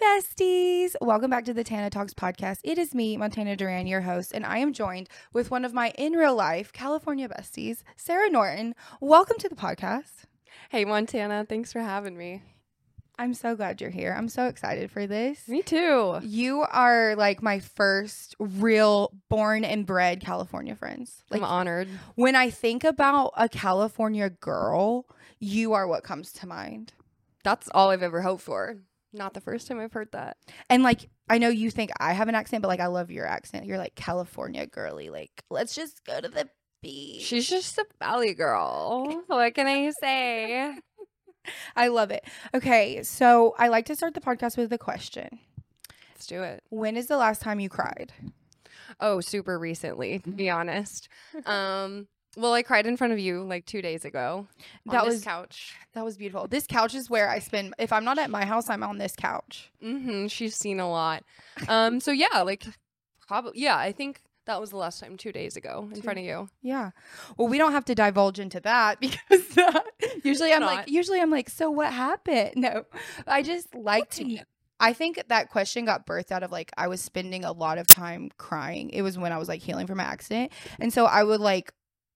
Hi, besties. Welcome back to the Tana Talks podcast. It is me, Montana Duran, your host, and I am joined with one of my in real life California besties, Sarah Norton. Welcome to the podcast. Hey, Montana. Thanks for having me. I'm so glad you're here. I'm so excited for this. Me too. You are like my first real born and bred California friends. Like I'm honored. when I think about a California girl, you are what comes to mind. That's all I've ever hoped for. Not the first time I've heard that. And like I know you think I have an accent, but like I love your accent. You're like California girly. Like let's just go to the beach. She's just a valley girl. What can I say? I love it. Okay, so I like to start the podcast with a question. Let's do it. When is the last time you cried? Oh, super recently, to be honest. Um, well, I cried in front of you like two days ago. That was- couch. That was beautiful. This couch is where I spend. If I'm not at my house, I'm on this couch. Mm-hmm. She's seen a lot. Um, so yeah, like probably yeah, I think that was the last time two days ago in Two- front of you. Yeah. Well, we don't have to divulge into that because uh, usually I'm like, usually I'm like, so what happened? No, I just like to. I think that question got birthed out of like I was spending a lot of time crying. It was when I was like healing from my accident, and so I would like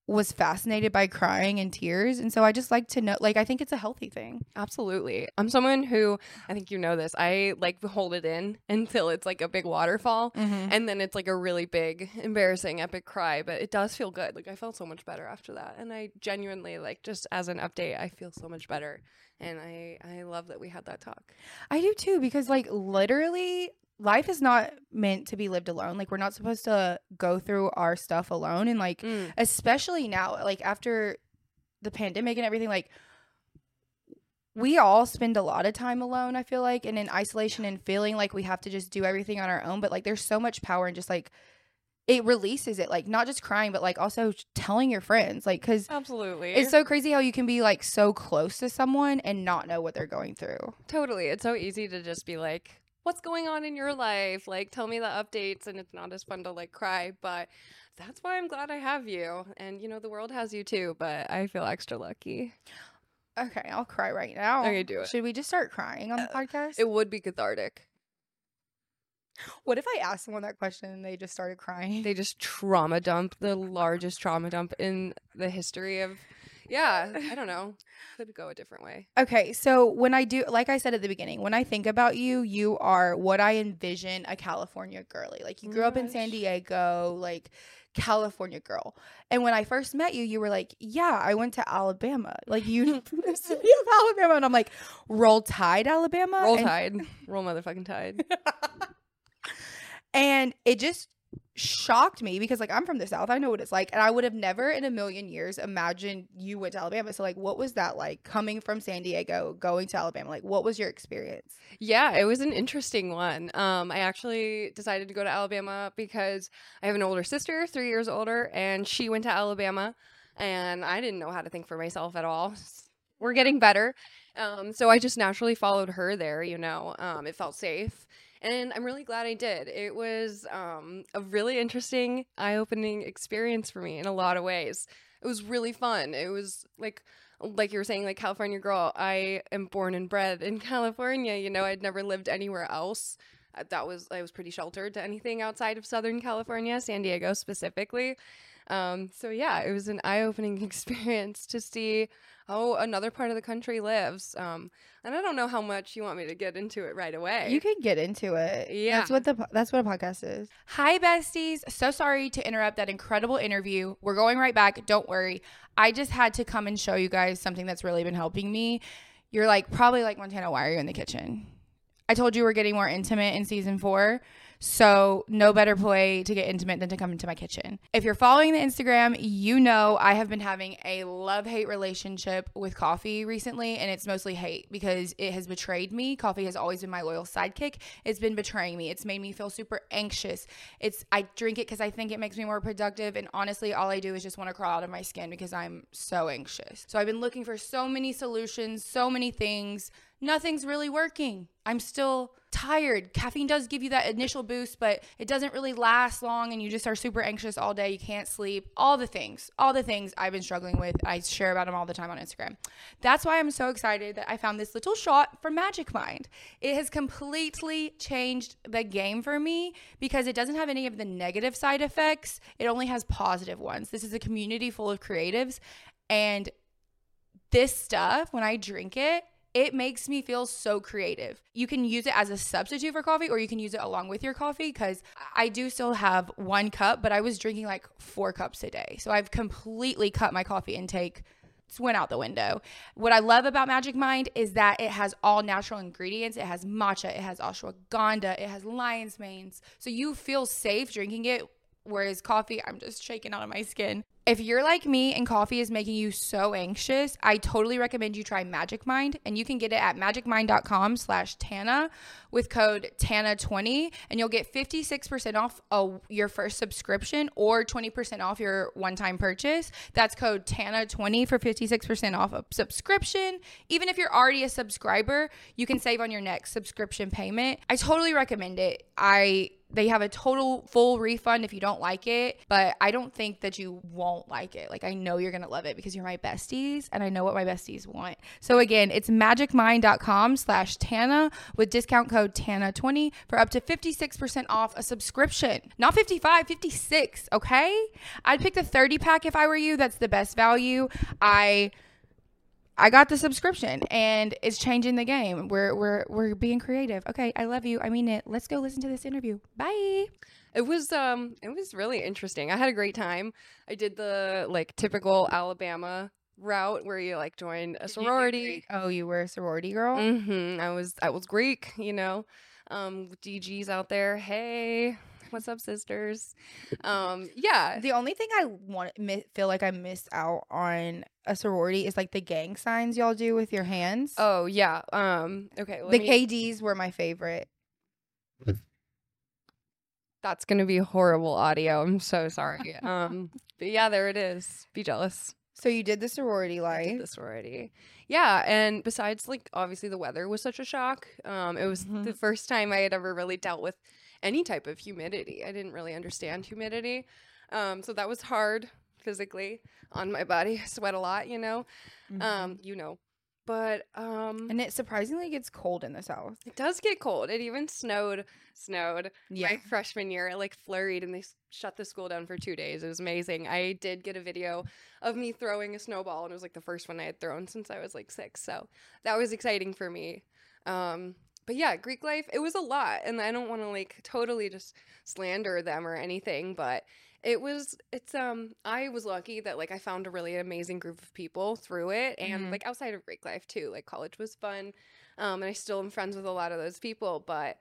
was fascinated by crying and tears, and so I just like to know. Like I think it's a healthy thing. Absolutely. I'm someone who I think you know this. I like hold it in until it's like a big waterfall. Mm-hmm. And then it's like a really big, embarrassing, epic cry, but it does feel good. Like I felt so much better after that. And I genuinely like just as an update, I feel so much better. And I I love that we had that talk. I do too because like literally life is not meant to be lived alone. Like we're not supposed to go through our stuff alone and like Mm. especially now like after the pandemic and everything like we all spend a lot of time alone, I feel like, and in isolation and feeling like we have to just do everything on our own, but like there's so much power in just like it releases it like not just crying but like also telling your friends like cuz Absolutely. it's so crazy how you can be like so close to someone and not know what they're going through. totally. It's so easy to just be like, what's going on in your life? Like tell me the updates and it's not as fun to like cry, but that's why I'm glad I have you. And you know, the world has you too, but I feel extra lucky. Okay, I'll cry right now. Okay, do it. Should we just start crying on the uh, podcast? It would be cathartic. what if I asked someone that question and they just started crying? They just trauma dump the largest trauma dump in the history of. Yeah, I don't know. Could go a different way. Okay, so when I do, like I said at the beginning, when I think about you, you are what I envision a California girly. Like you grew up in mm-hmm. San Diego, like California girl. And when I first met you, you were like, "Yeah, I went to Alabama." Like you, the city of Alabama, and I'm like, "Roll Tide, Alabama." Roll and, tide. Roll motherfucking tide. and it just shocked me because like I'm from the South. I know what it's like. And I would have never in a million years imagined you went to Alabama. So like what was that like coming from San Diego, going to Alabama? Like what was your experience? Yeah, it was an interesting one. Um, I actually decided to go to Alabama because I have an older sister, three years older, and she went to Alabama, and I didn't know how to think for myself at all. We're getting better. Um, so I just naturally followed her there, you know. Um, it felt safe. And I'm really glad I did. It was um, a really interesting, eye opening experience for me in a lot of ways. It was really fun. It was like like you were saying, like California girl, I am born and bred in California. You know, I'd never lived anywhere else. Uh, That was I was pretty sheltered to anything outside of Southern California, San Diego specifically. Um, so yeah, it was an eye-opening experience to see how another part of the country lives. Um, and I don't know how much you want me to get into it right away. You could get into it. Yeah. That's what the that's what a podcast is. Hi besties. So sorry to interrupt that incredible interview. We're going right back. Don't worry. I just had to come and show you guys something that's really been helping me. You're like probably like Montana, why are you in the kitchen? I told you we're getting more intimate in season 4. So, no better way to get intimate than to come into my kitchen. If you're following the Instagram, you know I have been having a love hate relationship with coffee recently, and it's mostly hate because it has betrayed me. Coffee has always been my loyal sidekick. It's been betraying me. It's made me feel super anxious. It's I drink it because I think it makes me more productive, and honestly, all I do is just want to crawl out of my skin because I'm so anxious. So I've been looking for so many solutions, so many things. Nothing's really working. I'm still tired. Caffeine does give you that initial boost, but it doesn't really last long and you just are super anxious all day. You can't sleep. All the things, all the things I've been struggling with. I share about them all the time on Instagram. That's why I'm so excited that I found this little shot from Magic Mind. It has completely changed the game for me because it doesn't have any of the negative side effects. It only has positive ones. This is a community full of creatives and this stuff when I drink it, it makes me feel so creative. You can use it as a substitute for coffee or you can use it along with your coffee because I do still have one cup, but I was drinking like four cups a day. So I've completely cut my coffee intake. It's went out the window. What I love about Magic Mind is that it has all natural ingredients. It has matcha, it has ashwagandha, it has lion's manes. So you feel safe drinking it. Whereas coffee, I'm just shaking out of my skin. If you're like me and coffee is making you so anxious, I totally recommend you try Magic Mind and you can get it at magicmind.com slash Tana with code TANA20 and you'll get 56% off a, your first subscription or 20% off your one-time purchase. That's code TANA20 for 56% off a subscription. Even if you're already a subscriber, you can save on your next subscription payment. I totally recommend it. I they have a total full refund if you don't like it, but I don't think that you won't like it. Like I know you're gonna love it because you're my besties and I know what my besties want. So again, it's magicmind.com slash Tana with discount code Tana20 for up to 56% off a subscription. Not 55, 56, okay? I'd pick the 30 pack if I were you. That's the best value. I I got the subscription and it's changing the game. We're we're we're being creative. Okay, I love you. I mean it. Let's go listen to this interview. Bye. It was um it was really interesting. I had a great time. I did the like typical Alabama route where you like join a sorority. Oh, you were a sorority girl? Mm-hmm. I was I was Greek, you know. Um DG's out there. Hey, what's up, sisters? Um, yeah. The only thing I want mi- feel like I missed out on a sorority is like the gang signs y'all do with your hands. Oh yeah. Um. Okay. let the me- KDs were my favorite. That's gonna be horrible audio. I'm so sorry. Um. but yeah, there it is. Be jealous. So you did the sorority I did life. the sorority. Yeah, and besides, like obviously the weather was such a shock. Um, it was Mhm. the first time I had ever really dealt with any type of humidity. I didn't really understand humidity, um, so that was hard physically on my body. I sweat a lot, you know. Um, you know, but um, and it surprisingly gets cold in the south. it does get cold. It even snowed. Snowed Yeah. my freshman year. It like flurried and they shut the school down for two days. It was amazing. I did get a video of me throwing a snowball, and it was like the first one I had thrown since I was like six. So that was exciting for me. Um, but yeah, Greek life, it was a lot. And I don't want to like totally just slander them or anything, but it was it's um I was lucky that like I found a really amazing group of people through it and Mhm. like outside of Greek life too. Like college was fun. Um and I still am friends with a lot of those people, but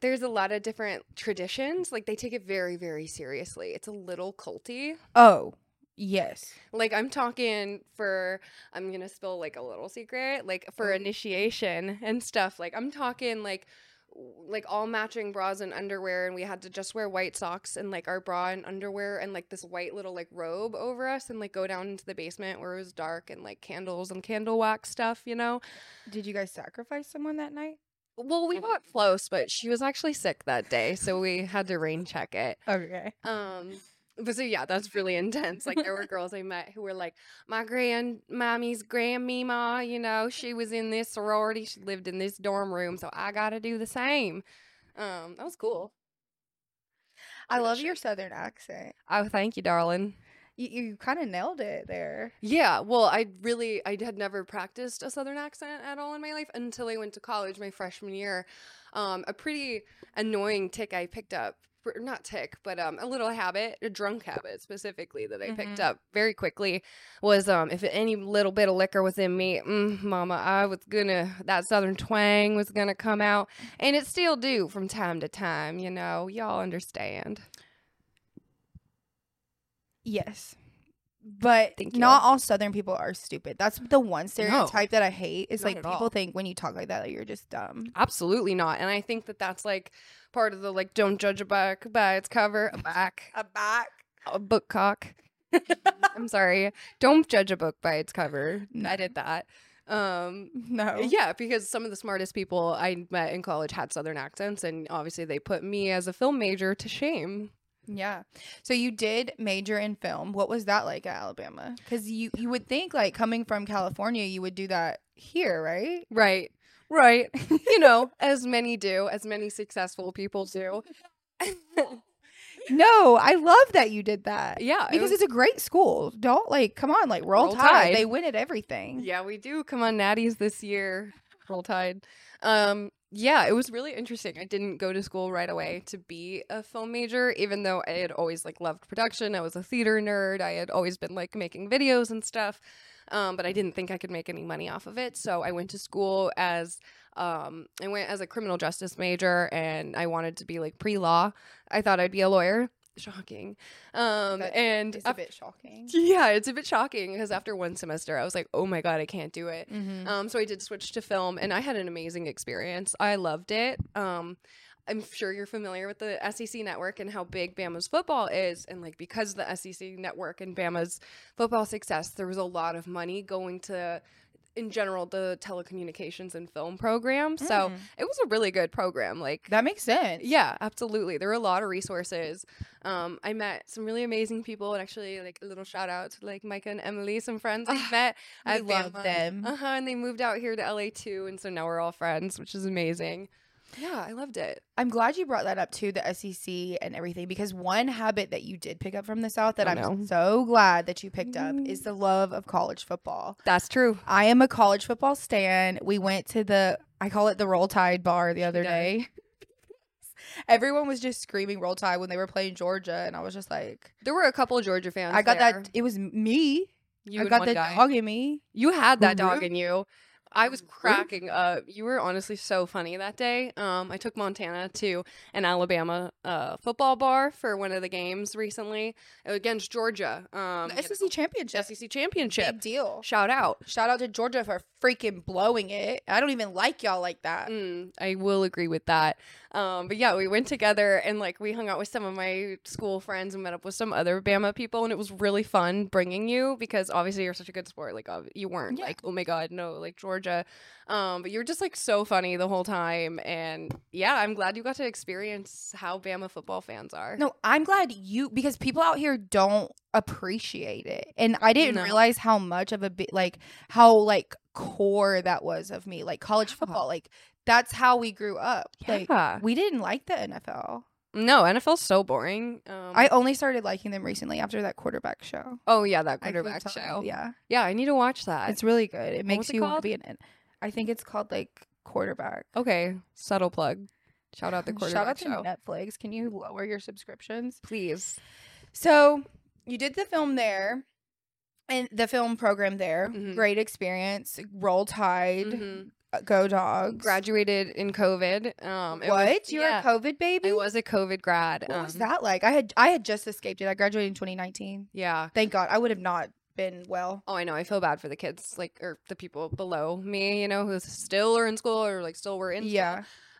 there's a lot of different traditions. Like they take it very, very seriously. It's a little culty. Oh, yes. Like I'm talking for I'm gonna spill like a little secret, like for Oh. initiation and stuff. Like I'm talking like like all matching bras and underwear and we had to just wear white socks and like our bra and underwear and like this white little like robe over us and like go down into the basement where it was dark and like candles and candle wax stuff, you know? Did you guys sacrifice someone that night? Well, we got close, but she was actually sick that day, so we had to rain check it. Okay. Um, but so yeah, that's really intense. Like there were girls I met who were like, my grandmommy's grandmama, you know, she was in this sorority, she lived in this dorm room, so I got to do the same. Um, that was cool. I love your southern accent. Oh, thank you, darling. You, you kind of nailed it there. Yeah, well, I really I had never practiced a southern accent at all in my life until I went to college my freshman year. Um, a pretty annoying tick I picked up, not tick, but um, a little habit, a drunk habit specifically that I picked Mhm. up very quickly was um, if any little bit of liquor was in me, mm, mama, I was gonna that southern twang was gonna come out, and it still do from time to time. You know, y'all understand. Yes. But not all southern people are stupid. That's the one stereotype that I hate. Is like people all. think when you talk like that, that you're just dumb. Absolutely not. And I think that that's like part of the like don't judge a book by its cover. A back. A back. A book cock. I'm sorry. Don't judge a book by its cover. I did that. Um, No. yeah, because some of the smartest people I met in college had Southern accents, and obviously they put me as a film major to shame. Yeah. So you did major in film. What was that like at Alabama? Because you you would think like coming from California, you would do that here, right? Right, right. you know, as many do, as many successful people do. No, I love that you did that. Yeah, it Because was- it's a great school. Don't like come on, like roll, Roll tide. Tide. They win at everything. Yeah, we do. Come on, Natties this year. Roll Tide. Um, yeah, it was really interesting. I didn't go to school right away to be a film major, even though I had always like loved production. I was a theater nerd. I had always been like making videos and stuff. Um, but I didn't think I could make any money off of it. So I went to school as um, I went as a criminal justice major and I wanted to be like pre-law. I thought I'd be a lawyer. Shocking. Um, That and It's a bit shocking. yeah, it's a bit shocking because after one semester, I was like, oh my God, I can't do it. Mm-hmm. Um, so I did switch to film, and I had an amazing experience. I loved it. Um, I'm sure you're familiar with the SEC network and how big Bama's football is, and like because of the SEC network and Bama's football success, there was a lot of money going to, in general, the telecommunications and film program. So Mm. it was a really good program. Like That makes sense. yeah, absolutely. There were a lot of resources. Um, I met some really amazing people, and actually, like a little shout out to like Micah and Emily, some friends I met. I love them. Uh huh. And they moved out here to LA too, and so now we're all friends, which is amazing. Yeah, I loved it. I'm glad you brought that up too, the SEC and everything, because one habit that you did pick up from the South that Oh, I'm no. so glad that you picked up is the mm. love of college football. That's true. I am a college football stan. We went to the I call it the Roll Tide bar the other day. Everyone was just screaming Roll Tide when they were playing Georgia, and I was just like, There were a couple of Georgia fans. I got there. that. It was me. You I got the guy. dog in me. You had that dog in you. I was Rude. cracking up. You were honestly so funny that day. Um, I took Montana to an Alabama uh, football bar for one of the games recently against Georgia. Um, The SEC championship. SEC championship. Big deal. Shout out. Shout out to Georgia for freaking blowing it. I don't even like y'all like that. Mm, I will agree with that. Um, but yeah, we went together and like we hung out with some of my school friends and met up with some other Bama people, and it was really fun bringing you because obviously you're such a good sport. Like ob- you weren't Yeah. like, oh my god, no, like Georgia. Um, but you were just like so funny the whole time, and yeah, I'm glad you got to experience how Bama football fans are. No, I'm glad you because people out here don't appreciate it. And I didn't No. realize how much of a bit like how like core that was of me. Like college football. Like that's how we grew up. Like we didn't like the NFL. No, NFL's so boring. Um, I only started liking them recently after that quarterback show. oh yeah, that quarterback tell show. Yeah. yeah, I need to watch that. It's really good. It makes you want to be an I think it's called like quarterback. okay, subtle plug. Shout out the quarterback Shout out to show, Netflix. Can you lower your subscriptions? please. So you did the film there and the film program there. Mhm. Great experience. Roll Tide. Mhm. Uh, Go Dogs. graduated in COVID. Um, What? was- You're yeah, a COVID baby? I was a COVID grad. What was um, that like? I had I had just escaped it. I graduated in 2019. Yeah. Thank God. I would have not been well. Oh, I know. I feel bad for the kids, like, or the people below me, you know, who still are in school or like still were in. school.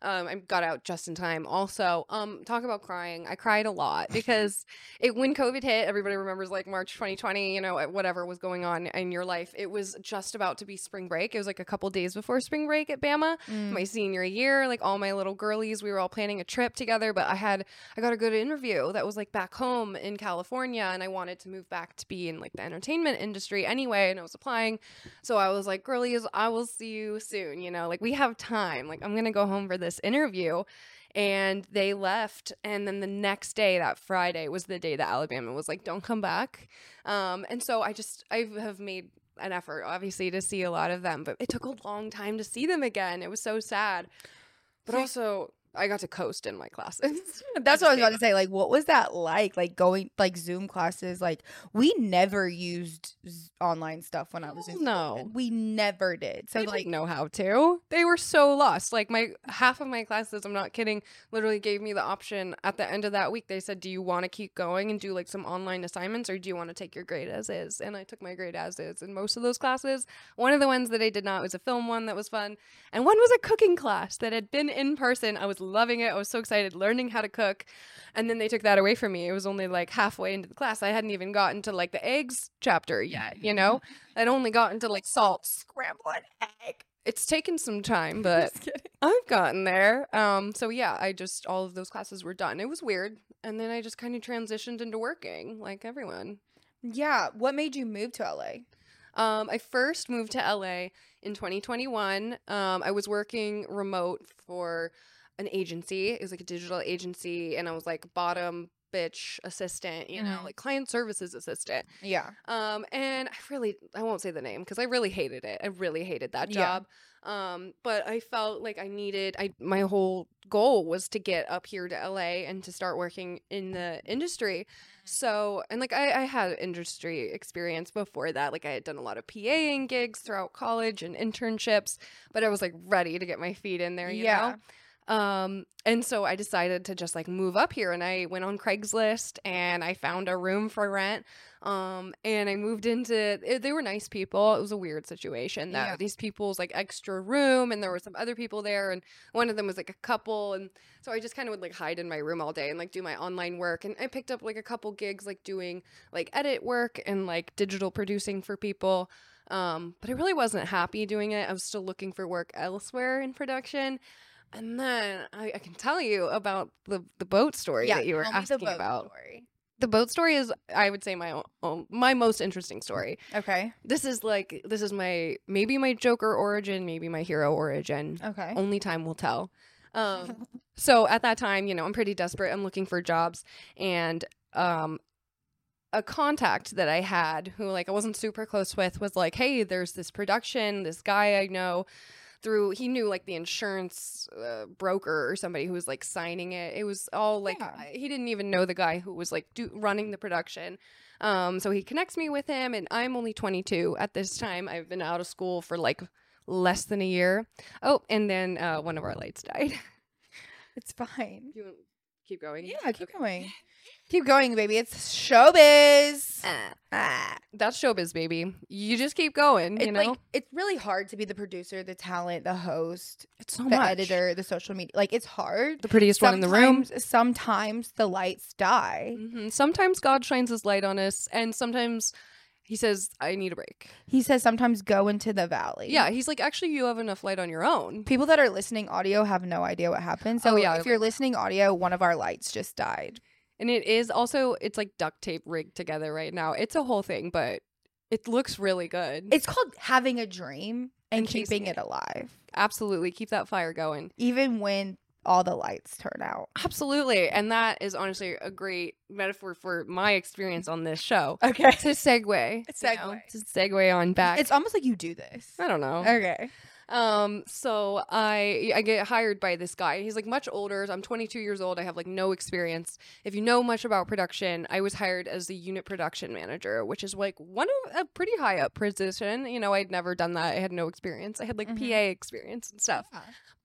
Um, I got out just in time. Also, um, talk about crying. I cried a lot because it when COVID hit, everybody remembers like March 2020. You know, whatever was going on in your life. It was just about to be spring break. It was like a couple days before spring break at Bama. Mm. my senior year like all my little girlies we were all planning a trip together but i had i got a good interview that was like back home in california and i wanted to move back to be in like the entertainment industry anyway and i was applying so i was like girlies i will see you soon you know like we have time like i'm gonna go home for this interview and they left and then the next day that friday was the day that alabama was like don't come back. Um, and so i just i have made an effort obviously to see a lot of them but it took a long time to see them again. It was so sad. But also i got to coast in my classes That's what I was about to say. Like, what was that like? Like going like Zoom classes. Like, we never used z- online stuff when I was in school. No. we never did. So they like, didn't know how to. They were so lost. Like my half of my classes, I'm not kidding, literally gave me the option at the end of that week. They said, "Do you want to keep going and do like some online assignments, or do you want to take your grade as is?" And I took my grade as is in most of those classes. One of the ones that I did not was a film one that was fun, and one was a cooking class that had been in person. I was was loving it. I was so excited, learning how to cook. And then they took that away from me. It was only like halfway into the class. I hadn't even gotten to like the eggs chapter yet, you know? I'd only gotten to like salt, scramble an egg. It's taken some time, but I've gotten there. Um, so yeah, I just all of those classes were done. It was weird, and then I just kind of transitioned into working like everyone. Yeah. What made you move to LA? Um, I first moved to LA in 2021. Um, I was working remote for an agency. It was like a digital agency, and I was like bottom bitch assistant, you know, Mhm. like client services assistant. Yeah. Um, and I really, I won't say the name because I really hated it. I really hated that Yeah. job. Um, but I felt like I needed, I, my whole goal was to get up here to LA and to start working in the industry. So, and like I, I had industry experience before that. Like I had done a lot of PAing gigs throughout college and internships, but I was like ready to get my feet in there, you know? Um, and so I decided to just like move up here and I went on Craigslist and I found a room for rent. Um, and I moved into it, they were nice people. It was a weird situation that Yeah. these people's like extra room and there were some other people there and one of them was like a couple and so I just kind of would like hide in my room all day and like do my online work and I picked up like a couple gigs like doing like edit work and like digital producing for people. Um, but I really wasn't happy doing it. I was still looking for work elsewhere in production. And then I, I can tell you about the the boat story that you were the asking boat about. story. The boat story is, I would say, my own- my most interesting story. Okay. This is like this is my maybe my Joker origin, maybe my hero origin. Okay. Only time will tell. Um, so at that time, you know, I'm pretty desperate. I'm looking for jobs, and um, a contact that I had who like I wasn't super close with was like, "Hey, there's this production, this guy I know." Through he knew like the insurance uh, broker or somebody who was like signing it. It was all like Yeah. He didn't even know the guy who was like do- running the production. Um, so he connects me with him, and I'm only 22 at this time. I've been out of school for like less than a year. Oh, and then uh, one of our lights died. It's fine. you keep going? Yeah, keep Okay. going. Keep going, baby. It's showbiz. Ah, Ah. that's showbiz, baby. You just keep going. It's you know, like it's really hard to be the producer, the talent, the host, it's so the editor, the social media. Like it's hard. the prettiest one in the room. Sometimes- Sometimes the lights die. Mhm. Sometimes God shines His light on us, and sometimes He says, "I need a break." He says sometimes go into the valley. Yeah, He's like, "Actually, you have enough light on your own." People that are listening audio have no idea what happened. So Oh, yeah, if you're listening audio, one of our lights just died. And it is also it's like duct tape rigged together right now. It's a whole thing, but it looks really good. It's called having a dream and And keeping it it. alive, Absolutely, keep that fire going. even when all the lights turn out. Absolutely, and that is honestly a great metaphor for my experience on this show. Okay. To segue, you know, Segue. to segue on back. It's almost like you do this. I don't know. Okay. Um, so I I get hired by this guy. He's like much older. I'm 22 years old. I have like no experience. If you know much about production, I was hired as the unit production manager, which is like one of a pretty high up position. You know, I'd never done that. I had no experience. I had like Mhm. PA experience and stuff.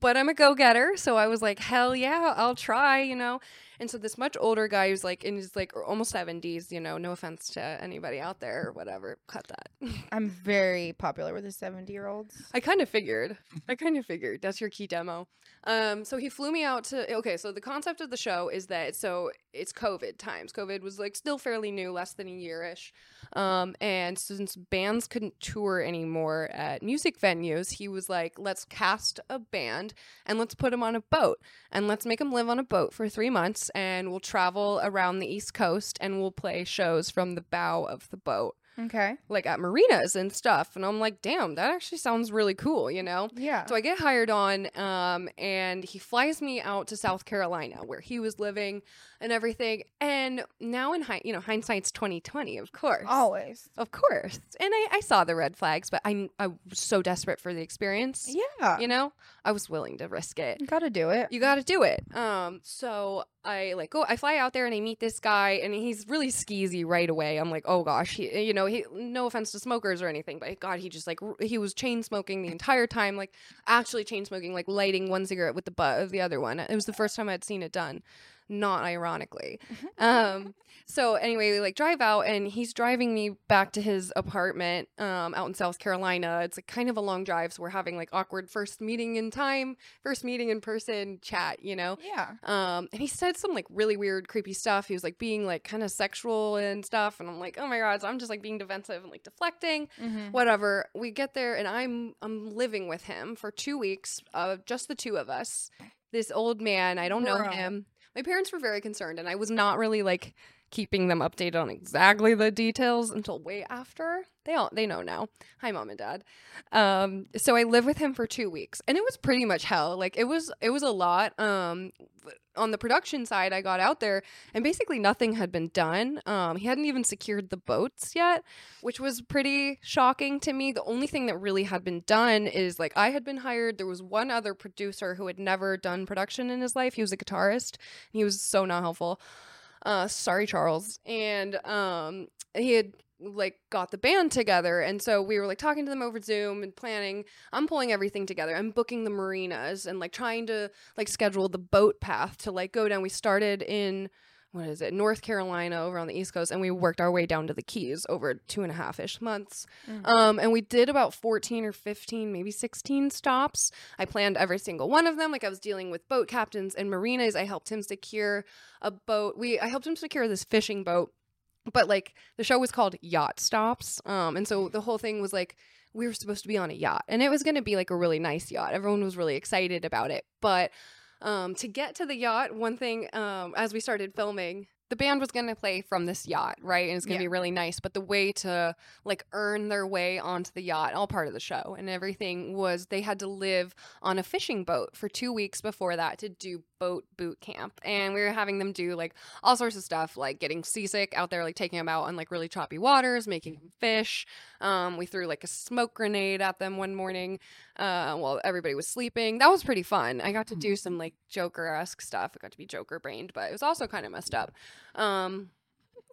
But I'm a go getter, so I was like, hell yeah, I'll try. You know. And so this much older guy who's like in his like almost 70s. You know, no offense to anybody out there or whatever. Cut that. I'm very popular with the 70 year olds. I kind of figured. I kind of figured. That's your key demo. Um, so he flew me out to. Okay, so the concept of the show is that so it's COVID times. COVID was like still fairly new, less than a year ish. Um, and since bands couldn't tour anymore at music venues, he was like, let's cast a band and let's put him on a boat and let's make him live on a boat for three months and we'll travel around the East Coast and we'll play shows from the bow of the boat Okay. like at marinas and stuff. And I'm like, damn, that actually sounds really cool, you know? Yeah. So I get hired on, um, and he flies me out to South Carolina where he was living and everything. And now in hi- you know hindsight's 2020, of course, Always. of course. And I, I saw the red flags, but I I was so desperate for the experience. Yeah. You know, I was willing to risk it You gotta do it. you got to do it. Um, so I like go, I fly out there and I meet this guy, and he's really skeezy right away. I'm like, oh gosh, he, you know, he, no offense to smokers or anything, but God, he just like he was chain smoking the entire time, like actually chain smoking, like lighting one cigarette with the butt of the other one. It was the first time I'd seen it done. Not ironically. Um, so anyway, we like drive out and he's driving me back to his apartment um, out in South Carolina. It's like kind of a long drive, so we're having like awkward first meeting in time, first meeting in person chat, you know. Yeah. Um, and he said some like really weird, creepy stuff. He was like being like kind of sexual and stuff, and I'm like, oh my god, so I'm just like being defensive and like deflecting, Mm-hmm. whatever. We get there and I'm I'm living with him for two weeks, uh, just the two of us. This old man, I don't know him. My parents were very concerned, and I was not really like keeping them updated on exactly the details until way after. They all they know now. Hi, mom and dad. Um, so I lived with him for two weeks, and it was pretty much hell. Like it was it was a lot. Um, on the production side, I got out there, and basically nothing had been done. Um, he hadn't even secured the boats yet, which was pretty shocking to me. The only thing that really had been done is like I had been hired. There was one other producer who had never done production in his life. He was a guitarist. He was so not helpful. Uh, sorry, Charles. And um, he had like got the band together. And so we were like talking to them over zoom and planning. I'm pulling everything together. I'm booking the marinas and like trying to like schedule the boat path to like go down. We started in what is it north carolina over on the east coast and we worked our way down to the keys over two and a half ish months. Mhm. um, and we did about 14 or 15 maybe 16 stops. I planned every single one of them. Like i was dealing with boat captains and marinas. I helped him secure a boat. We i helped him secure this fishing boat but like the show was called yacht stops. Um and so the whole thing was like we were supposed to be on a yacht and it was going to be like a really nice yacht. Everyone was really excited about it but um to get to the yacht one thing um as we started filming the band was going to play from this yacht right and it's going to Yeah. be really nice but the way to like earn their way onto the yacht all part of the show and everything was they had to live on a fishing boat for two weeks before that to do boat boot camp and we were having them do like all sorts of stuff like getting seasick out there like taking them out on like really choppy waters making them fish. Um, we threw like a smoke grenade at them one morning uh, while everybody was sleeping. That was pretty fun. I got to do some like joker-esque stuff. I got to be joker brained but it was also kind of messed up. Um,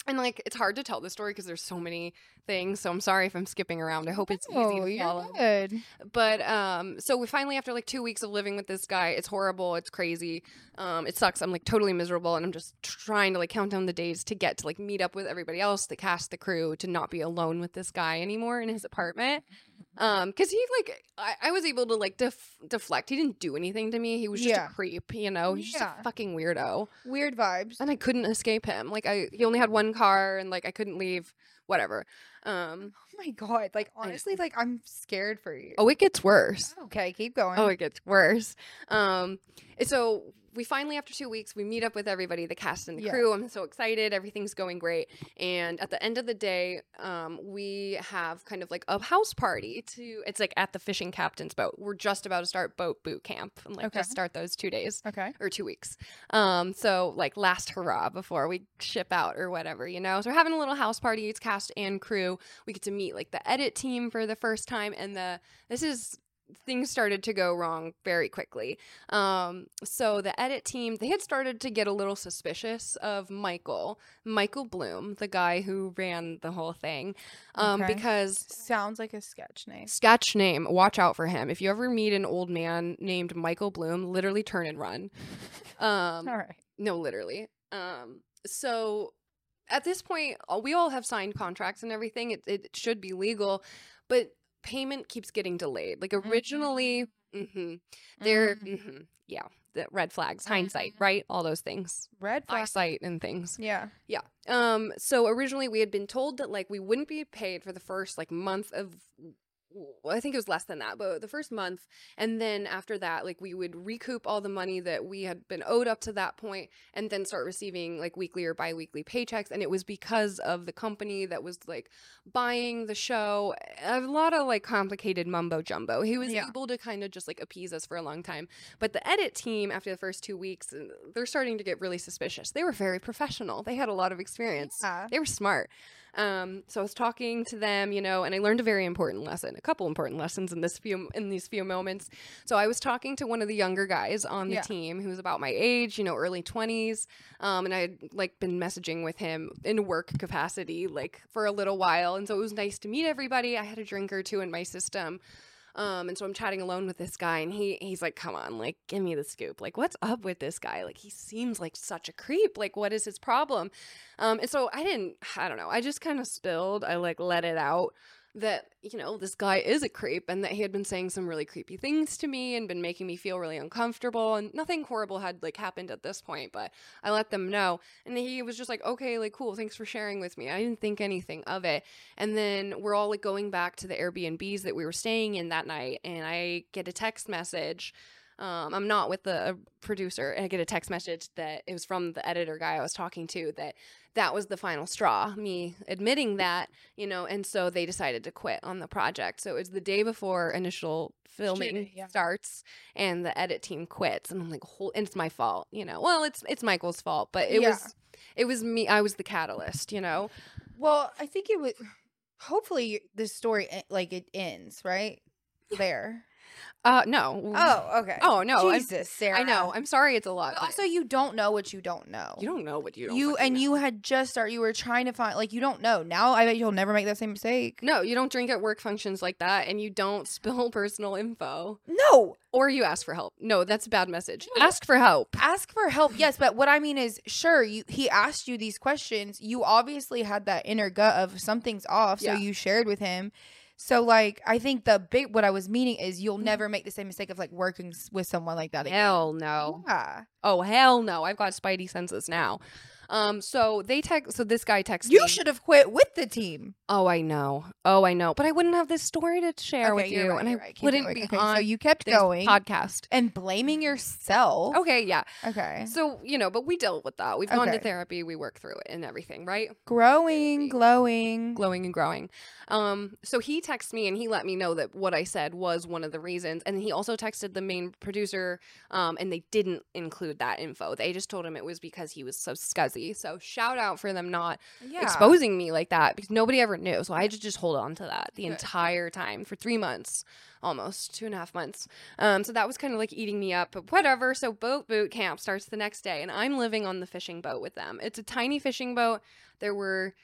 and like it's hard to tell the story because there's so many things so i'm sorry if i'm skipping around i hope it's easy to you're follow good. but um so we finally after like two weeks of living with this guy it's horrible it's crazy um it sucks i'm like totally miserable and i'm just trying to like count down the days to get to like meet up with everybody else the cast the crew to not be alone with this guy anymore in his apartment um because he like I, I was able to like def- deflect he didn't do anything to me he was just Yeah. a creep you know he's just a fucking weirdo Weird vibes. and i couldn't escape him like i he only had one car and like i couldn't leave whatever um Oh my god! Like honestly, like I'm scared for you. oh it gets worse okay, keep going. Oh, it gets worse. Um, so we finally, after two weeks, we meet up with everybody, the cast and the Yeah. crew. I'm so excited. Everything's going great. And at the end of the day, um, we have kind of like a house party to, it's like at the fishing captain's boat. We're just about to start boat boot camp and like Okay. just start those two days okay. or two weeks. Um, so like last hurrah before we ship out or whatever, you know. So we're having a little house party. It's cast and crew. We get to meet like the edit team for the first time, and the this is things started to go wrong very quickly. Um, so the edit team they had started to get a little suspicious of Michael, Michael Bloom, the guy who ran the whole thing, um, Okay. because Sounds like a sketch name. sketch name watch out for him if you ever meet an old man named michael bloom literally turn and run um All right. no literally um so at this point uh, we all have signed contracts and everything it, it should be legal but payment keeps getting delayed like originally hmm there Mhm. mhm, yeah the red flags hindsight right all those things Red flag. eyesight and things Yeah. yeah. Um so originally we had been told that like we wouldn't be paid for the first like month of well, I think it was less than that, but the first month and then after that like we would recoup all the money that we had been owed up to that point and then start receiving like weekly or biweekly paychecks and it was because of the company that was like buying the show a lot of like complicated mumbo jumbo. He was Yeah. able to kind of just like appease us for a long time. But the edit team after the first 2 weeks uh, they're starting to get really suspicious. They were very professional. They had a lot of experience. Yeah. They were smart. Um, so I was talking to them, you know, and I learned a very important lesson, a couple important lessons in this few in these few moments. So I was talking to one of the younger guys on the Yeah. team who was about my age, you know, early twenties, um, and I had like been messaging with him in work capacity like for a little while, and so it was nice to meet everybody. I had a drink or two in my system. Um, and so I'm chatting alone with this guy, and he he's like, "Come on, like, give me the scoop. Like, what's up with this guy? Like, he seems like such a creep. Like, what is his problem?" Um, and so I didn't, I don't know, I just kind of spilled. I like let it out that you know this guy is a creep and that he had been saying some really creepy things to me and been making me feel really uncomfortable and nothing horrible had like happened at this point but i let them know. And he was just like okay like cool thanks for sharing with me. I didn't think anything of it. And then we're all like going back to the airbnbs that we were staying in that night and i get a text message um, I'm not with the producer, and I get a text message that it was from the editor guy I was talking to that that was the final straw, me admitting that, you know, and so they decided to quit on the project. So it was the day before initial filming yeah. starts, and the edit team quits, and I'm like, whole, and it's my fault, you know. Well, it's it's Michael's fault, but it Yeah. was it was me. I was the catalyst, you know. Well, I think it was. Hopefully, this story e- like it ends right there. Uh, no. Oh, okay. Oh, no, I'm- Jesus, Sarah. I know. I'm sorry. It's a lot. But but also, you don't know what you don't know. you don't know what you don't. You and know. you had just started. You were trying to find like you don't know. Now I bet you'll never make that same mistake. No, you don't drink at work functions like that, and you don't spill personal info, No, or you ask for help. No, that's a bad message. No. Ask for help. ask for help. Yes, but what I mean is, sure, you he asked you these questions. You obviously had that inner gut of something's off, so Yeah. you shared with him. So like, I think the big what I was meaning is you'll Mhm. never make the same mistake of like working s- with someone like that again. Hell no. Yeah. Oh hell no. I've got spidey senses now. Um, so they text. So this guy texts You me. should have quit with the team. Oh, I know. Oh, I know. But I wouldn't have this story to share with you're right, and I right. Wouldn't be Okay, on So you kept this going podcast. and blaming yourself. Okay, yeah. Okay. So you know, but we dealt with that. We've gone to therapy. We work through it and everything, right? Growing, Therapy. glowing. glowing and growing. Um, so he texted me and he let me know that what I said was one of the reasons. And he also texted the main producer, um, and they didn't include that info. They just told him it was because he was so scuzzy. So shout out for them not Yeah. exposing me like that because nobody ever knew. So I had to just hold on to that the Good. entire time for three months, almost two and a half months. Um, so that was kind of like eating me up, but whatever. So boat boot camp starts the next day, and I'm living on the fishing boat with them. It's a tiny fishing boat. There were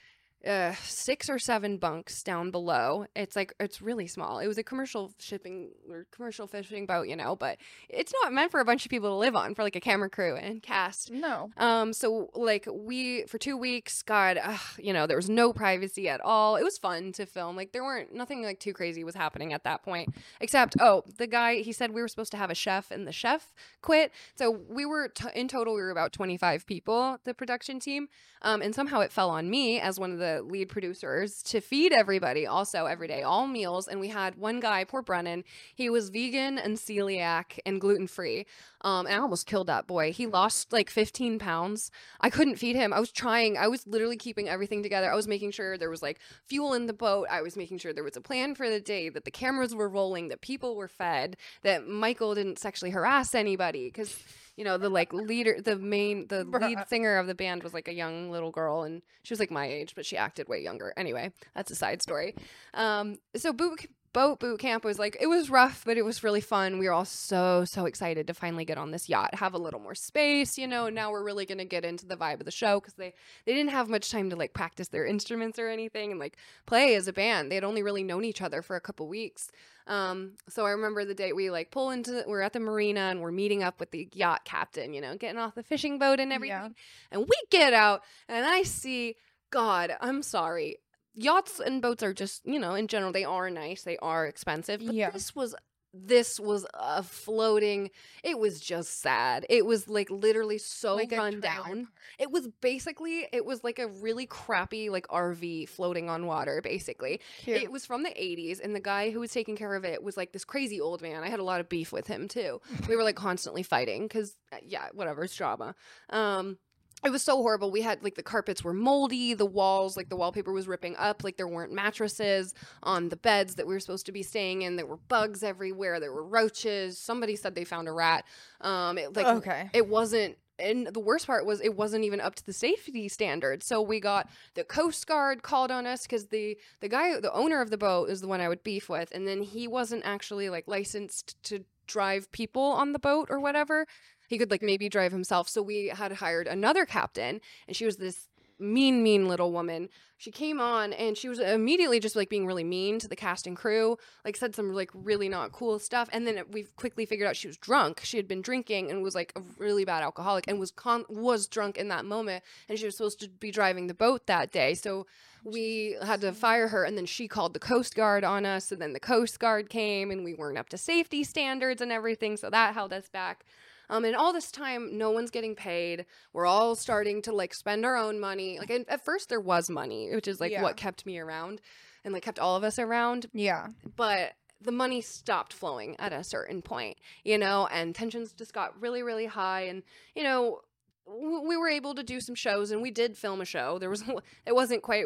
uh, six or seven bunks down below. It's like it's really small. It was a commercial shipping or commercial fishing boat, you know, but it's not meant for a bunch of people to live on for like a camera crew and cast. No. Um, so like we for two weeks, God, ugh, you know, there was no privacy at all. It was fun to film. Like there weren't nothing like too crazy was happening at that point, except oh, the guy he said we were supposed to have a chef, and the chef quit. So we were t- in total we were about twenty five people, the production team, um, and somehow it fell on me as one of the lead producers to feed everybody also every day, all meals. And we had one guy, poor Brennan, he was vegan and celiac and gluten free. Um, and I almost killed that boy. He lost like 15 pounds. I couldn't feed him. I was trying. I was literally keeping everything together. I was making sure there was like fuel in the boat. I was making sure there was a plan for the day, that the cameras were rolling, that people were fed, that Michael didn't sexually harass anybody. Because, you know, the like leader, the main, the lead singer of the band was like a young little girl and she was like my age, but she acted way younger. Anyway, that's a side story. Um, so boot boat boot camp was like it was rough, but it was really fun. We were all so so excited to finally get on this yacht, have a little more space, you know. Now we're really gonna get into the vibe of the show because they they didn't have much time to like practice their instruments or anything and like play as a band. They had only really known each other for a couple weeks. Um, so I remember the day we like pull into we're at the marina and we're meeting up with the yacht captain, you know, getting off the fishing boat and everything. Yeah. And we get out and I see God, I'm sorry. Yachts and boats are just, you know, in general, they are nice, they are expensive. But Yeah. this was this was a floating. It was just sad. It was like literally so Like run down. It was basically it was like a really crappy like RV floating on water basically. Cute. It was from the 80s, and the guy who was taking care of it was like this crazy old man. I had a lot of beef with him too. We were like constantly fighting because, yeah, whatever, it's drama. Um, it was so horrible. We had like the carpets were moldy, the walls, like the wallpaper was ripping up, like there weren't mattresses on the beds that we were supposed to be staying in. There were bugs everywhere. There were roaches. Somebody said they found a rat. Um, it, like okay. it wasn't and the worst part was it wasn't even up to the safety standards so we got the coast guard called on us because the the guy the owner of the boat is the one i would beef with and then he wasn't actually like licensed to drive people on the boat or whatever he could like maybe drive himself so we had hired another captain and she was this mean, mean little woman. She came on and she was immediately just like being really mean to the cast and crew, like said some like really not cool stuff. And then we quickly figured out she was drunk. She had been drinking and was like a really bad alcoholic and was con- was drunk in that moment. And she was supposed to be driving the boat that day. So we had to fire her and then she called the coast guard on us and then the coast guard came and we weren't up to safety standards and everything so that held us back um, and all this time, no one's getting paid. We're all starting to like spend our own money. Like at first, there was money, which is like Yeah. what kept me around and like kept all of us around. Yeah. But the money stopped flowing at a certain point, you know, and tensions just got really, really high. And you know, w- we were able to do some shows, and we did film a show. There was, it wasn't quite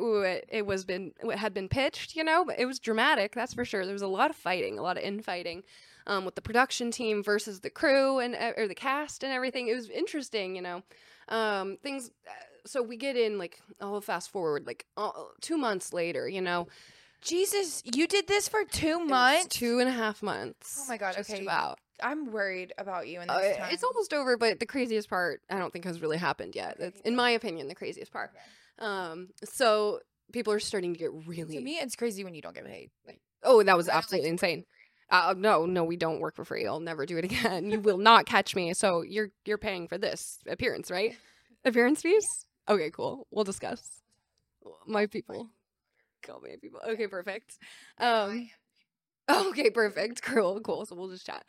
it was been, what had been pitched, you know, but it was dramatic, that's for sure. There was a lot of fighting, a lot of infighting um, with the production team versus the crew and uh, or the cast and everything. It was interesting, you know. Um, things. Uh, so we get in like I'll fast forward like uh, two months later, you know. Jesus, you did this for two months. two and a half months. Oh my God, okay. About. I'm worried about you in this Uh, time. it's almost over, but the craziest part I don't think has really happened yet. Okay, That's, in my opinion, the craziest part. Um, so people are starting to get really. to me, it's crazy when you don't get paid. Like, Oh, that was absolutely like insane. Uh, no, no, we don't work for free. I'll never do it again. You will not catch me. So you're you're paying for this appearance, right? Appearance fees? Okay, cool. We'll discuss. My people. Call me people. Okay, perfect. Um, okay, perfect. Cool, cool. So we'll just chat.